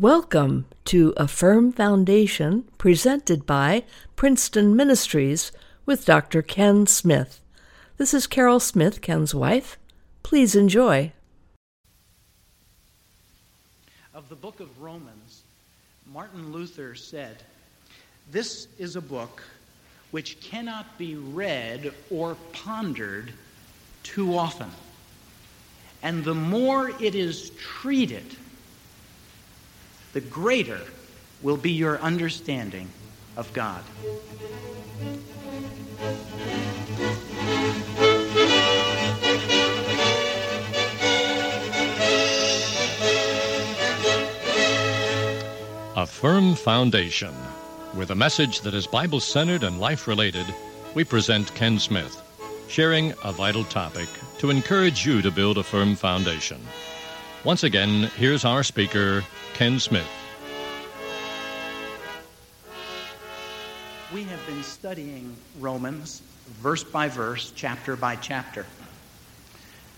Welcome to A Firm Foundation presented by Princeton Ministries with Dr. Ken Smith. This is Carol Smith, Ken's wife. Please enjoy. Of the book of Romans, Martin Luther said, This is a book which cannot be read or pondered too often. And the more it is treated, the greater will be your understanding of God. A firm foundation. With a message that is Bible centered and life related, we present Ken Smith, sharing a vital topic to encourage you to build a firm foundation. Once again, here's our speaker, Ken Smith. We have been studying Romans verse by verse, chapter by chapter,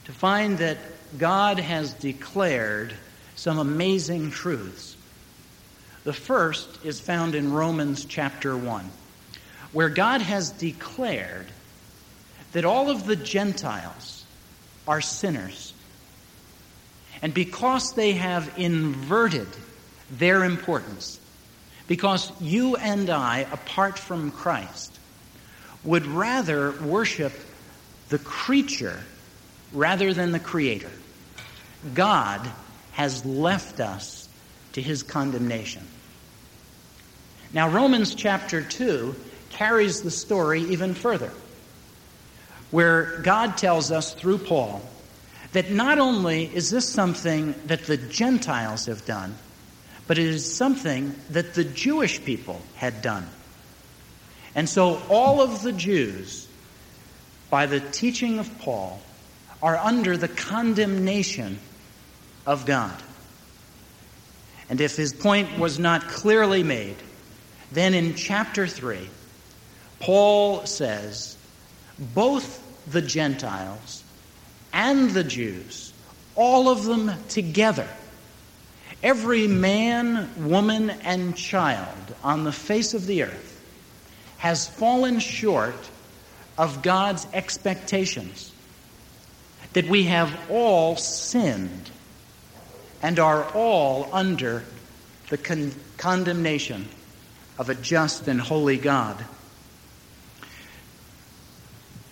to find that God has declared some amazing truths. The first is found in Romans chapter 1, where God has declared that all of the Gentiles are sinners and because they have inverted their importance, because you and I, apart from Christ, would rather worship the creature rather than the creator, God has left us to his condemnation. Now, Romans chapter 2 carries the story even further, where God tells us through Paul that not only is this something that the Gentiles have done, but it is something that the Jewish people had done. And so all of the Jews, by the teaching of Paul, are under the condemnation of God. And if his point was not clearly made, then in chapter 3, Paul says, both the Gentiles and the Jews, all of them together, every man, woman, and child on the face of the earth has fallen short of God's expectations. That we have all sinned and are all under the con- condemnation of a just and holy God.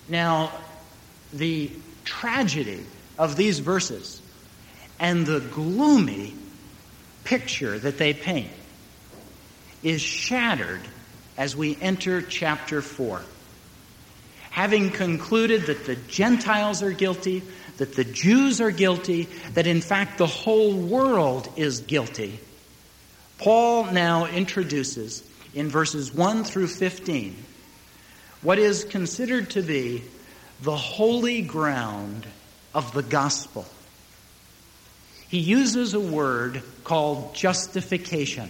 Now, the tragedy of these verses and the gloomy picture that they paint is shattered as we enter chapter 4. Having concluded that the Gentiles are guilty, that the Jews are guilty, that in fact the whole world is guilty, Paul now introduces in verses 1 through 15 what is considered to be the holy ground of the gospel. He uses a word called justification.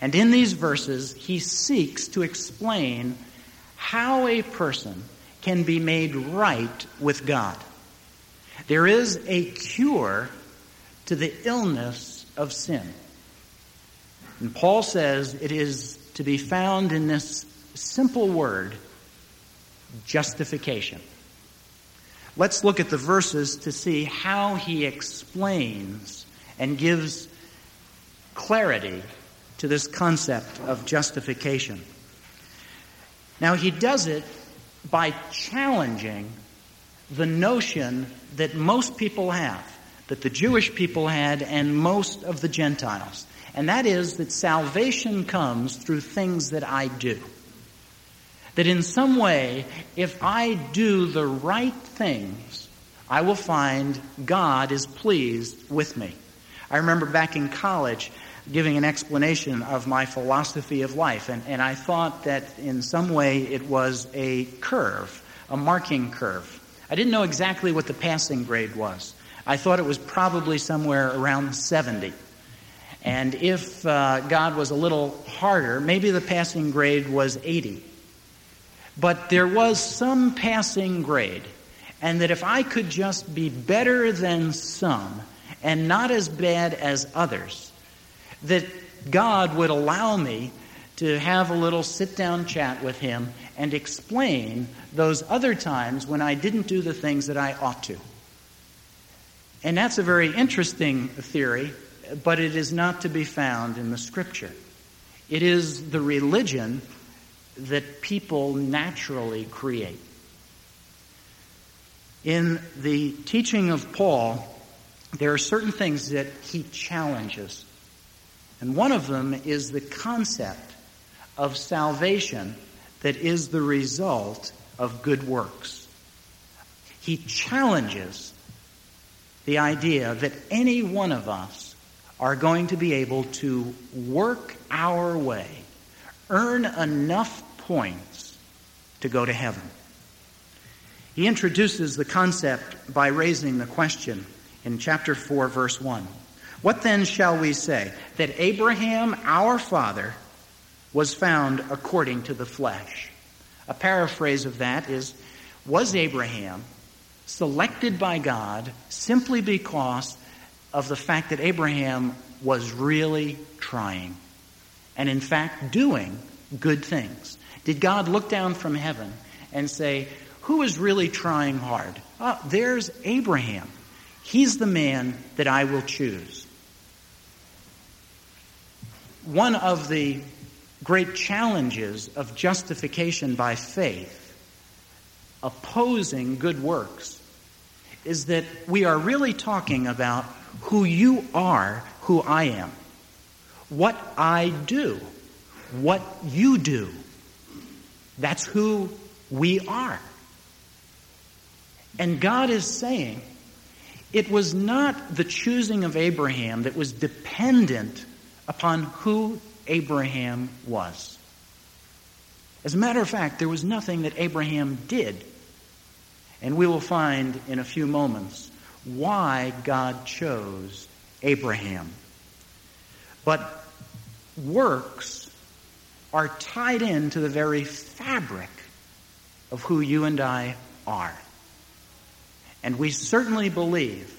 And in these verses, he seeks to explain how a person can be made right with God. There is a cure to the illness of sin. And Paul says it is to be found in this simple word justification. Let's look at the verses to see how he explains and gives clarity to this concept of justification. Now, he does it by challenging the notion that most people have, that the Jewish people had, and most of the Gentiles. And that is that salvation comes through things that I do. That in some way, if I do the right things, I will find God is pleased with me. I remember back in college giving an explanation of my philosophy of life, and, and I thought that in some way it was a curve, a marking curve. I didn't know exactly what the passing grade was. I thought it was probably somewhere around 70. And if uh, God was a little harder, maybe the passing grade was 80. But there was some passing grade, and that if I could just be better than some and not as bad as others, that God would allow me to have a little sit down chat with Him and explain those other times when I didn't do the things that I ought to. And that's a very interesting theory, but it is not to be found in the Scripture. It is the religion that people naturally create. In the teaching of Paul, there are certain things that he challenges. And one of them is the concept of salvation that is the result of good works. He challenges the idea that any one of us are going to be able to work our way, earn enough points to go to heaven. He introduces the concept by raising the question in chapter 4, verse 1. What then shall we say? That Abraham, our father, was found according to the flesh. A paraphrase of that is Was Abraham selected by God simply because of the fact that Abraham was really trying and, in fact, doing good things? Did God look down from heaven and say, Who is really trying hard? Oh, there's Abraham. He's the man that I will choose. One of the great challenges of justification by faith, opposing good works, is that we are really talking about who you are, who I am, what I do, what you do. That's who we are. And God is saying, it was not the choosing of Abraham that was dependent upon who Abraham was. As a matter of fact, there was nothing that Abraham did. And we will find in a few moments why God chose Abraham. But works are tied into the very fabric of who you and I are. And we certainly believe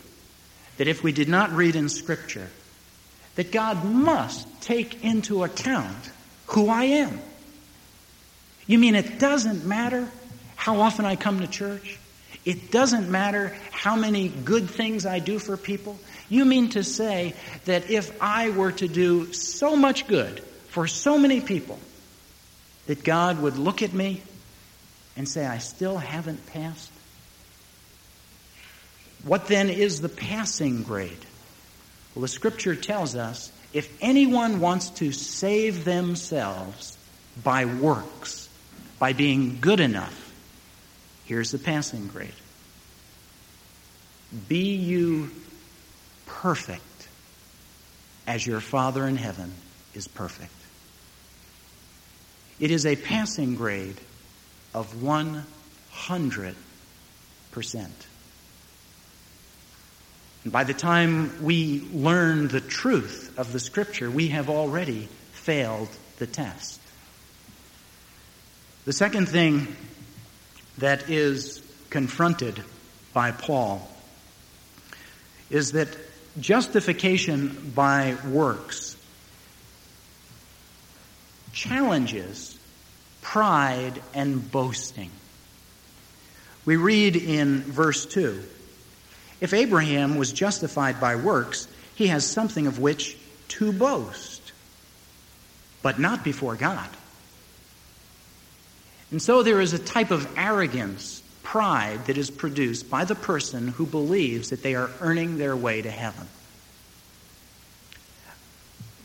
that if we did not read in Scripture that God must take into account who I am. You mean it doesn't matter how often I come to church? It doesn't matter how many good things I do for people? You mean to say that if I were to do so much good for so many people, that God would look at me and say, I still haven't passed? What then is the passing grade? Well, the scripture tells us if anyone wants to save themselves by works, by being good enough, here's the passing grade. Be you perfect as your Father in heaven is perfect. It is a passing grade of 100%. And by the time we learn the truth of the Scripture, we have already failed the test. The second thing that is confronted by Paul is that justification by works challenges pride and boasting. We read in verse 2 if Abraham was justified by works, he has something of which to boast, but not before God. And so there is a type of arrogance, pride that is produced by the person who believes that they are earning their way to heaven.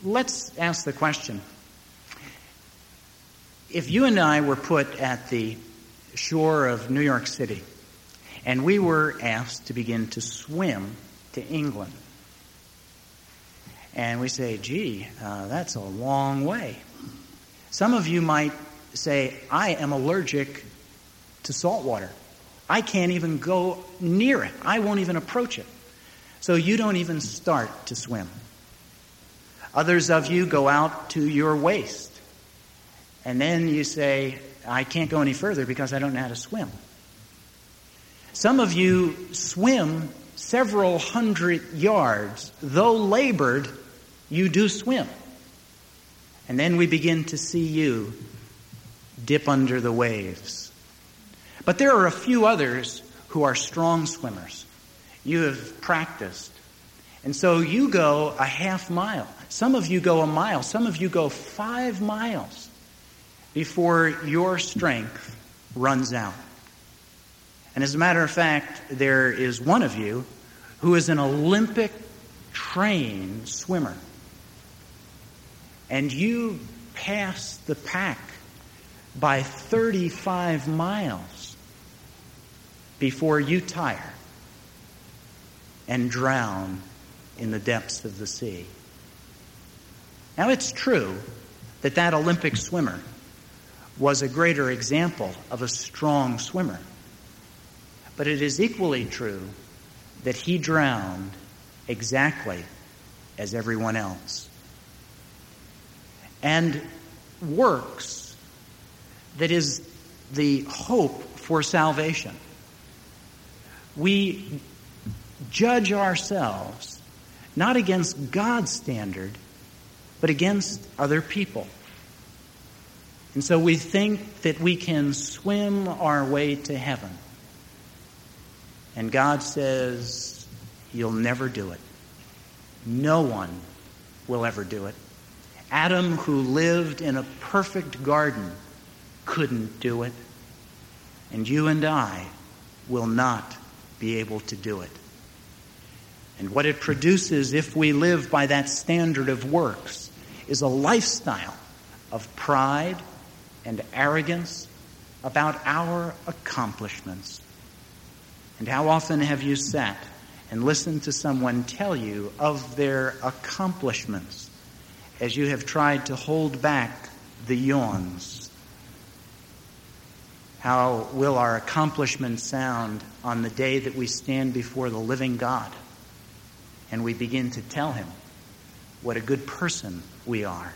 Let's ask the question if you and I were put at the shore of New York City, and we were asked to begin to swim to England. And we say, gee, uh, that's a long way. Some of you might say, I am allergic to salt water. I can't even go near it. I won't even approach it. So you don't even start to swim. Others of you go out to your waist. And then you say, I can't go any further because I don't know how to swim. Some of you swim several hundred yards, though labored, You do swim. And then we begin to see you dip under the waves. But there are a few others who are strong swimmers. You have practiced. And so you go a half mile. Some of you go a mile. Some of you go five miles before your strength runs out. And as a matter of fact, there is one of you who is an Olympic trained swimmer. And you pass the pack by 35 miles before you tire and drown in the depths of the sea. Now, it's true that that Olympic swimmer was a greater example of a strong swimmer. But it is equally true that he drowned exactly as everyone else. And works that is the hope for salvation. We judge ourselves not against God's standard, but against other people. And so we think that we can swim our way to heaven. And God says, You'll never do it. No one will ever do it. Adam, who lived in a perfect garden, couldn't do it. And you and I will not be able to do it. And what it produces, if we live by that standard of works, is a lifestyle of pride and arrogance about our accomplishments. And how often have you sat and listened to someone tell you of their accomplishments as you have tried to hold back the yawns? How will our accomplishments sound on the day that we stand before the living God and we begin to tell him what a good person we are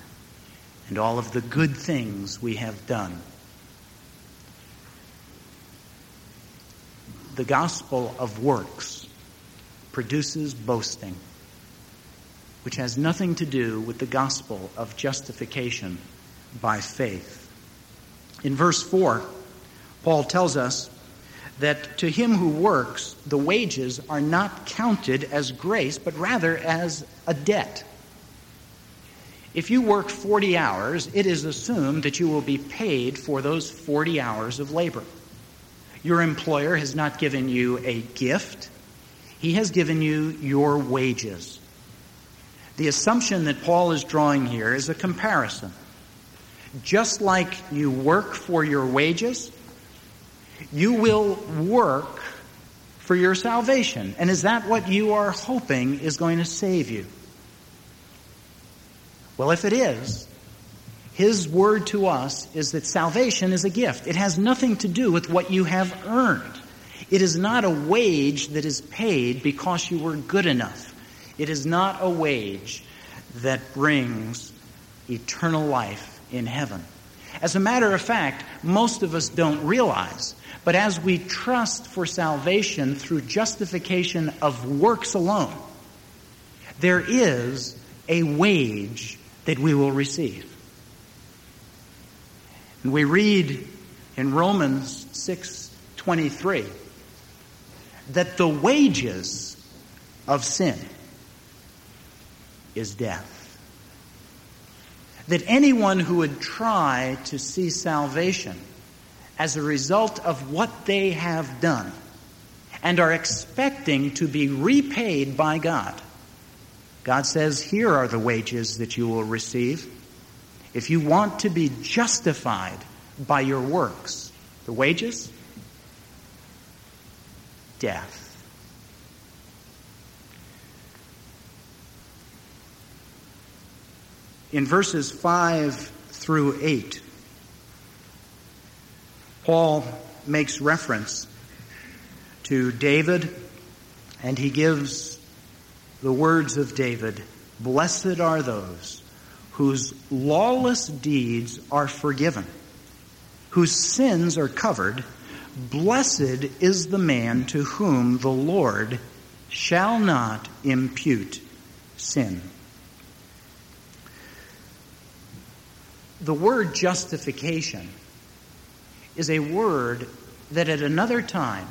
and all of the good things we have done? the gospel of works produces boasting, which has nothing to do with the gospel of justification by faith. In verse 4, Paul tells us that to him who works, the wages are not counted as grace, but rather as a debt. If you work 40 hours, it is assumed that you will be paid for those 40 hours of labor. Your employer has not given you a gift, he has given you your wages. The assumption that Paul is drawing here is a comparison. Just like you work for your wages, you will work for your salvation. And is that what you are hoping is going to save you? Well, if it is, his word to us is that salvation is a gift. It has nothing to do with what you have earned. It is not a wage that is paid because you were good enough. It is not a wage that brings eternal life in heaven. As a matter of fact, most of us don't realize, but as we trust for salvation through justification of works alone, there is a wage that we will receive. And we read in Romans 6:23 that the wages of sin is death. That anyone who would try to see salvation as a result of what they have done and are expecting to be repaid by God, God says, here are the wages that you will receive. If you want to be justified by your works, the wages? Death. In verses 5 through 8, Paul makes reference to David and he gives the words of David Blessed are those whose lawless deeds are forgiven, whose sins are covered, blessed is the man to whom the Lord shall not impute sin. the word justification is a word that at another time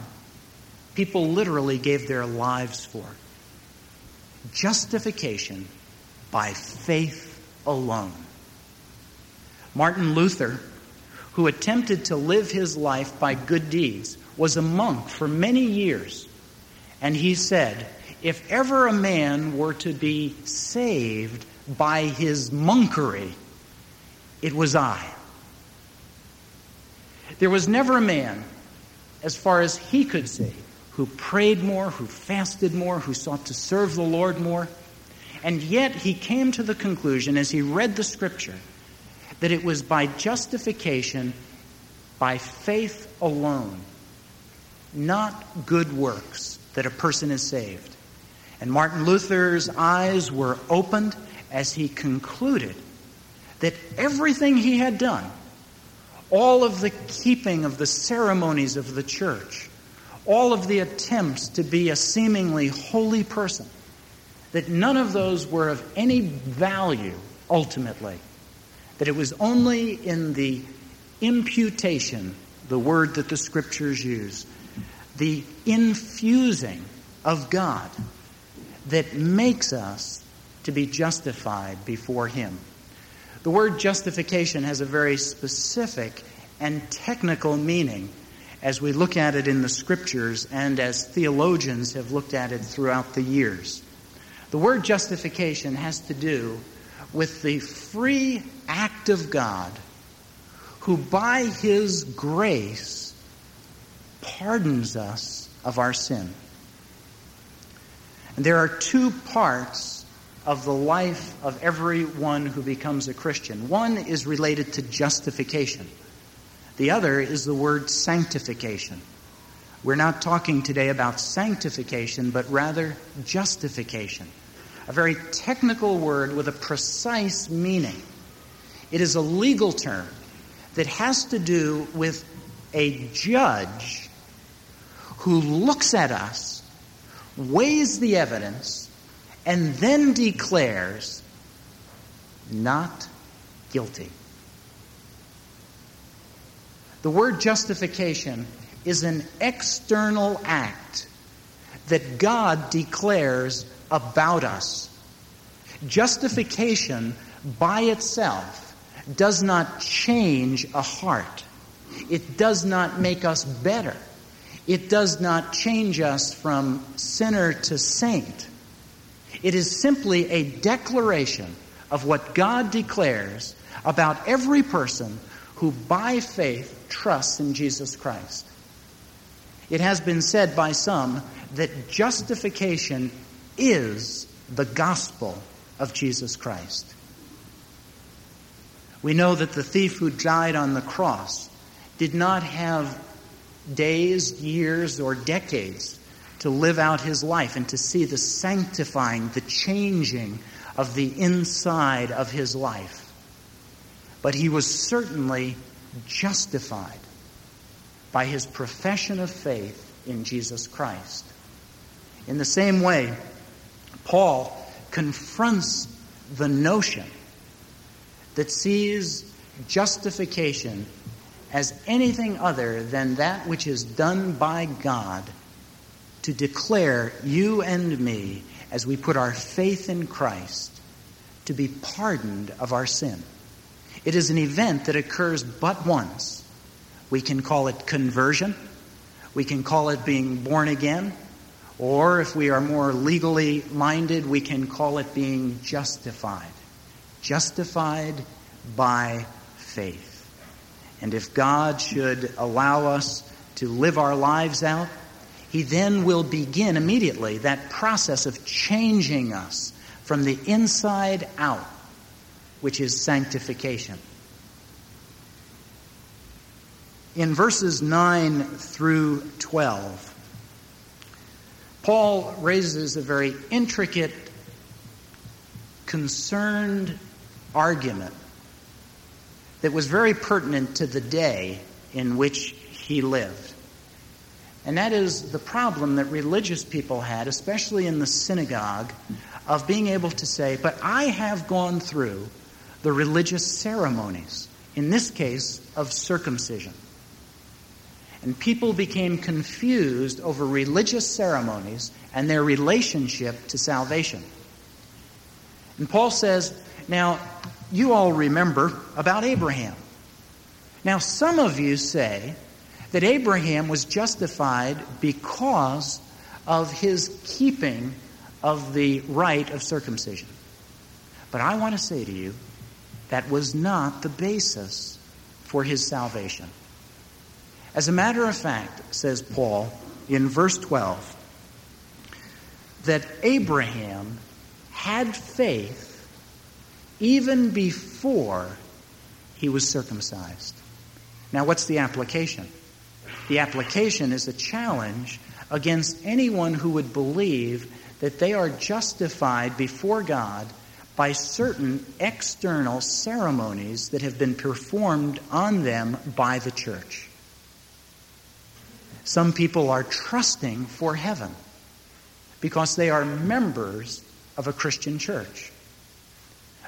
people literally gave their lives for. Justification by faith alone. Martin Luther, who attempted to live his life by good deeds, was a monk for many years. And he said, if ever a man were to be saved by his monkery, it was I. There was never a man, as far as he could see, who prayed more, who fasted more, who sought to serve the Lord more. And yet he came to the conclusion as he read the scripture that it was by justification, by faith alone, not good works, that a person is saved. And Martin Luther's eyes were opened as he concluded that everything he had done, all of the keeping of the ceremonies of the church, all of the attempts to be a seemingly holy person, that none of those were of any value ultimately. That it was only in the imputation, the word that the scriptures use, the infusing of God that makes us to be justified before Him. The word justification has a very specific and technical meaning as we look at it in the scriptures and as theologians have looked at it throughout the years. The word justification has to do with the free act of God who by his grace pardons us of our sin. And there are two parts of the life of everyone who becomes a Christian. One is related to justification. The other is the word sanctification. We're not talking today about sanctification, but rather justification. A very technical word with a precise meaning. It is a legal term that has to do with a judge who looks at us, weighs the evidence, and then declares not guilty. The word justification is an external act that God declares about us. Justification by itself does not change a heart. It does not make us better. It does not change us from sinner to saint. It is simply a declaration of what God declares about every person who by faith trusts in Jesus Christ. It has been said by some that justification is the gospel of Jesus Christ. We know that the thief who died on the cross did not have days, years, or decades to live out his life and to see the sanctifying, the changing of the inside of his life. But he was certainly justified by his profession of faith in Jesus Christ. In the same way, Paul confronts the notion that sees justification as anything other than that which is done by God to declare you and me, as we put our faith in Christ, to be pardoned of our sin. It is an event that occurs but once. We can call it conversion. We can call it being born again. Or if we are more legally minded, we can call it being justified. Justified by faith. And if God should allow us to live our lives out, He then will begin immediately that process of changing us from the inside out, which is sanctification. In verses 9 through 12, Paul raises a very intricate, concerned argument that was very pertinent to the day in which he lived. And that is the problem that religious people had, especially in the synagogue, of being able to say, But I have gone through the religious ceremonies, in this case, of circumcision. And people became confused over religious ceremonies and their relationship to salvation. And Paul says, Now, you all remember about Abraham. Now, some of you say that Abraham was justified because of his keeping of the rite of circumcision. But I want to say to you, that was not the basis for his salvation. As a matter of fact, says Paul in verse 12, that Abraham had faith even before he was circumcised. Now, what's the application? The application is a challenge against anyone who would believe that they are justified before God by certain external ceremonies that have been performed on them by the church. Some people are trusting for heaven because they are members of a Christian church.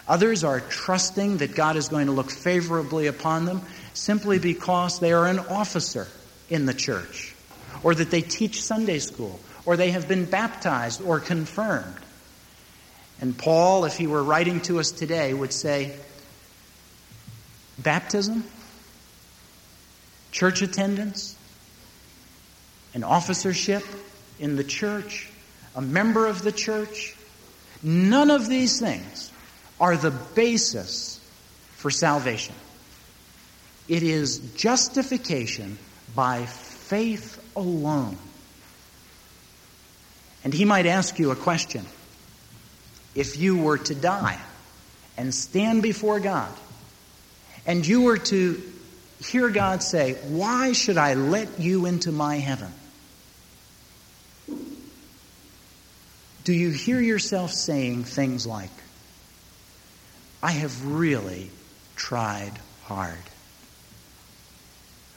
Others are trusting that God is going to look favorably upon them simply because they are an officer in the church, or that they teach Sunday school, or they have been baptized or confirmed. And Paul, if he were writing to us today, would say, Baptism, church attendance, an officership in the church, a member of the church, none of these things are the basis for salvation. It is justification by faith alone. And he might ask you a question. If you were to die and stand before God, and you were to hear God say, Why should I let you into my heaven? Do you hear yourself saying things like, I have really tried hard.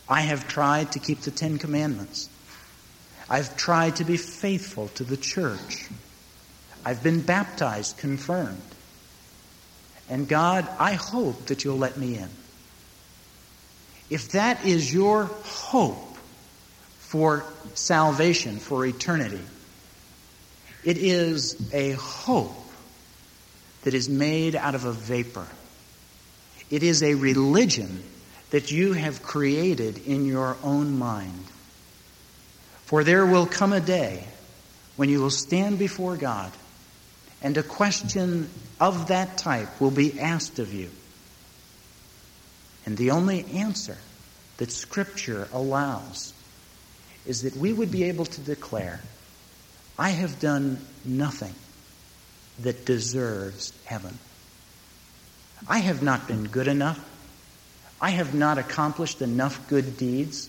I have tried to keep the Ten Commandments. I've tried to be faithful to the church. I've been baptized, confirmed. And God, I hope that you'll let me in. If that is your hope for salvation, for eternity, it is a hope that is made out of a vapor. It is a religion that you have created in your own mind. For there will come a day when you will stand before God and a question of that type will be asked of you. And the only answer that Scripture allows is that we would be able to declare, I have done nothing that deserves heaven. I have not been good enough. I have not accomplished enough good deeds.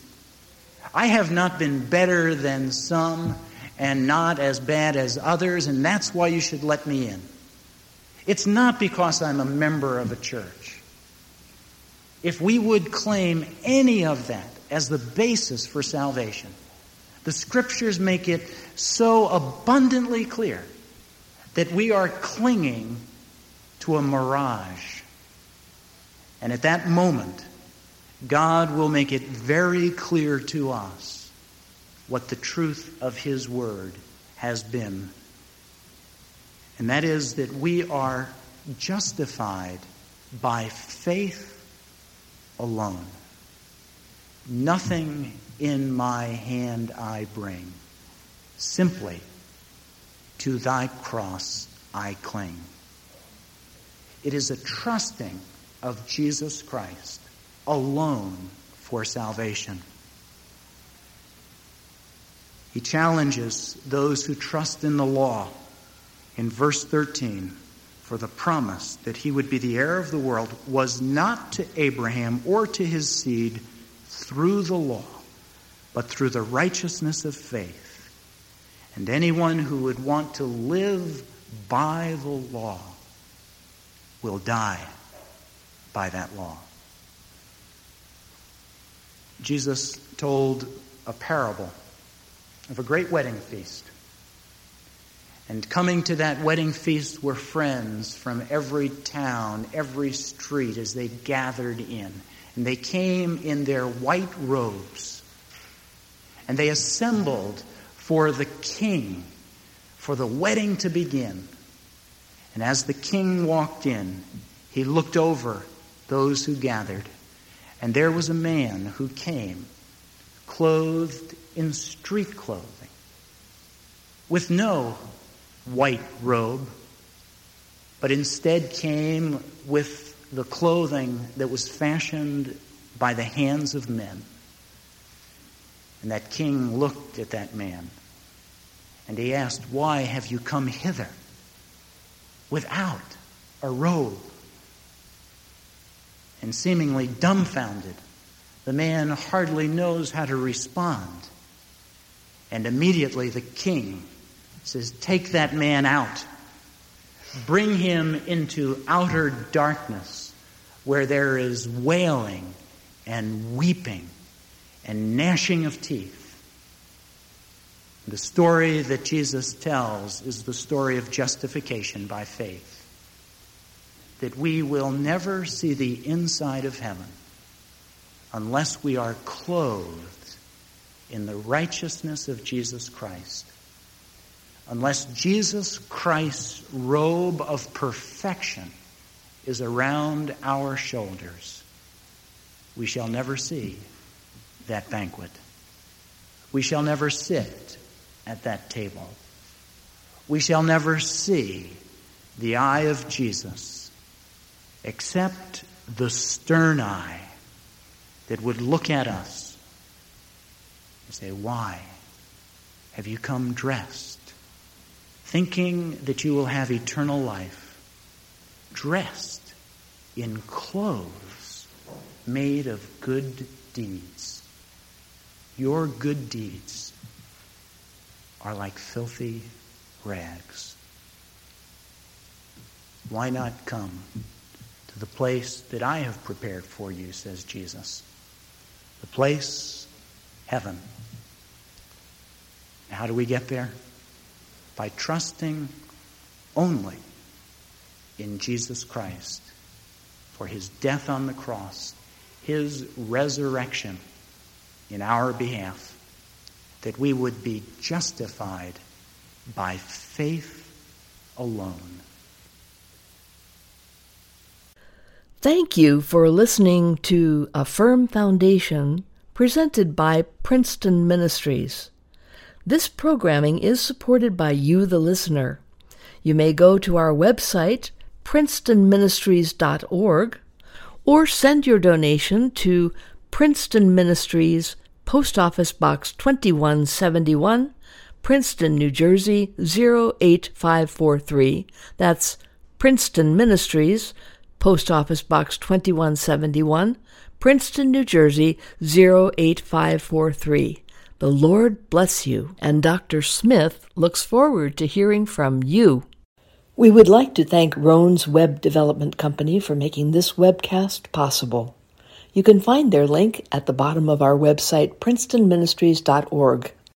I have not been better than some and not as bad as others, and that's why you should let me in. It's not because I'm a member of a church. If we would claim any of that as the basis for salvation, the scriptures make it so abundantly clear that we are clinging to a mirage. And at that moment, God will make it very clear to us what the truth of His Word has been. And that is that we are justified by faith alone. Nothing in my hand I bring, simply to thy cross I cling. It is a trusting of Jesus Christ alone for salvation. He challenges those who trust in the law in verse 13 for the promise that he would be the heir of the world was not to Abraham or to his seed through the law, but through the righteousness of faith. And anyone who would want to live by the law will die by that law. Jesus told a parable of a great wedding feast. And coming to that wedding feast were friends from every town, every street as they gathered in. And they came in their white robes. And they assembled for the king, for the wedding to begin. And as the king walked in, he looked over those who gathered. And there was a man who came clothed in street clothing, with no white robe, but instead came with the clothing that was fashioned by the hands of men. And that king looked at that man and he asked, Why have you come hither without a robe? And seemingly dumbfounded, the man hardly knows how to respond. And immediately the king says, Take that man out. Bring him into outer darkness where there is wailing and weeping and gnashing of teeth. The story that Jesus tells is the story of justification by faith. That we will never see the inside of heaven unless we are clothed in the righteousness of Jesus Christ unless Jesus Christ's robe of perfection is around our shoulders, we shall never see that banquet. We shall never sit at that table. We shall never see the eye of Jesus except the stern eye that would look at us and say, Why have you come dressed thinking that you will have eternal life, dressed in clothes made of good deeds. Your good deeds are like filthy rags. Why not come to the place that I have prepared for you, says Jesus? The place, heaven. How do we get there? by trusting only in Jesus Christ for his death on the cross, his resurrection in our behalf, that we would be justified by faith alone. Thank you for listening to A Firm Foundation presented by Princeton Ministries. This programming is supported by you, the listener. You may go to our website, princetonministries.org, or send your donation to Princeton Ministries, Post Office Box 2171, Princeton, New Jersey 08543. That's Princeton Ministries, Post Office Box 2171, Princeton, New Jersey 08543. The Lord bless you, and Dr. Smith looks forward to hearing from you. We would like to thank Roan's Web Development Company for making this webcast possible. You can find their link at the bottom of our website, princetonministries.org.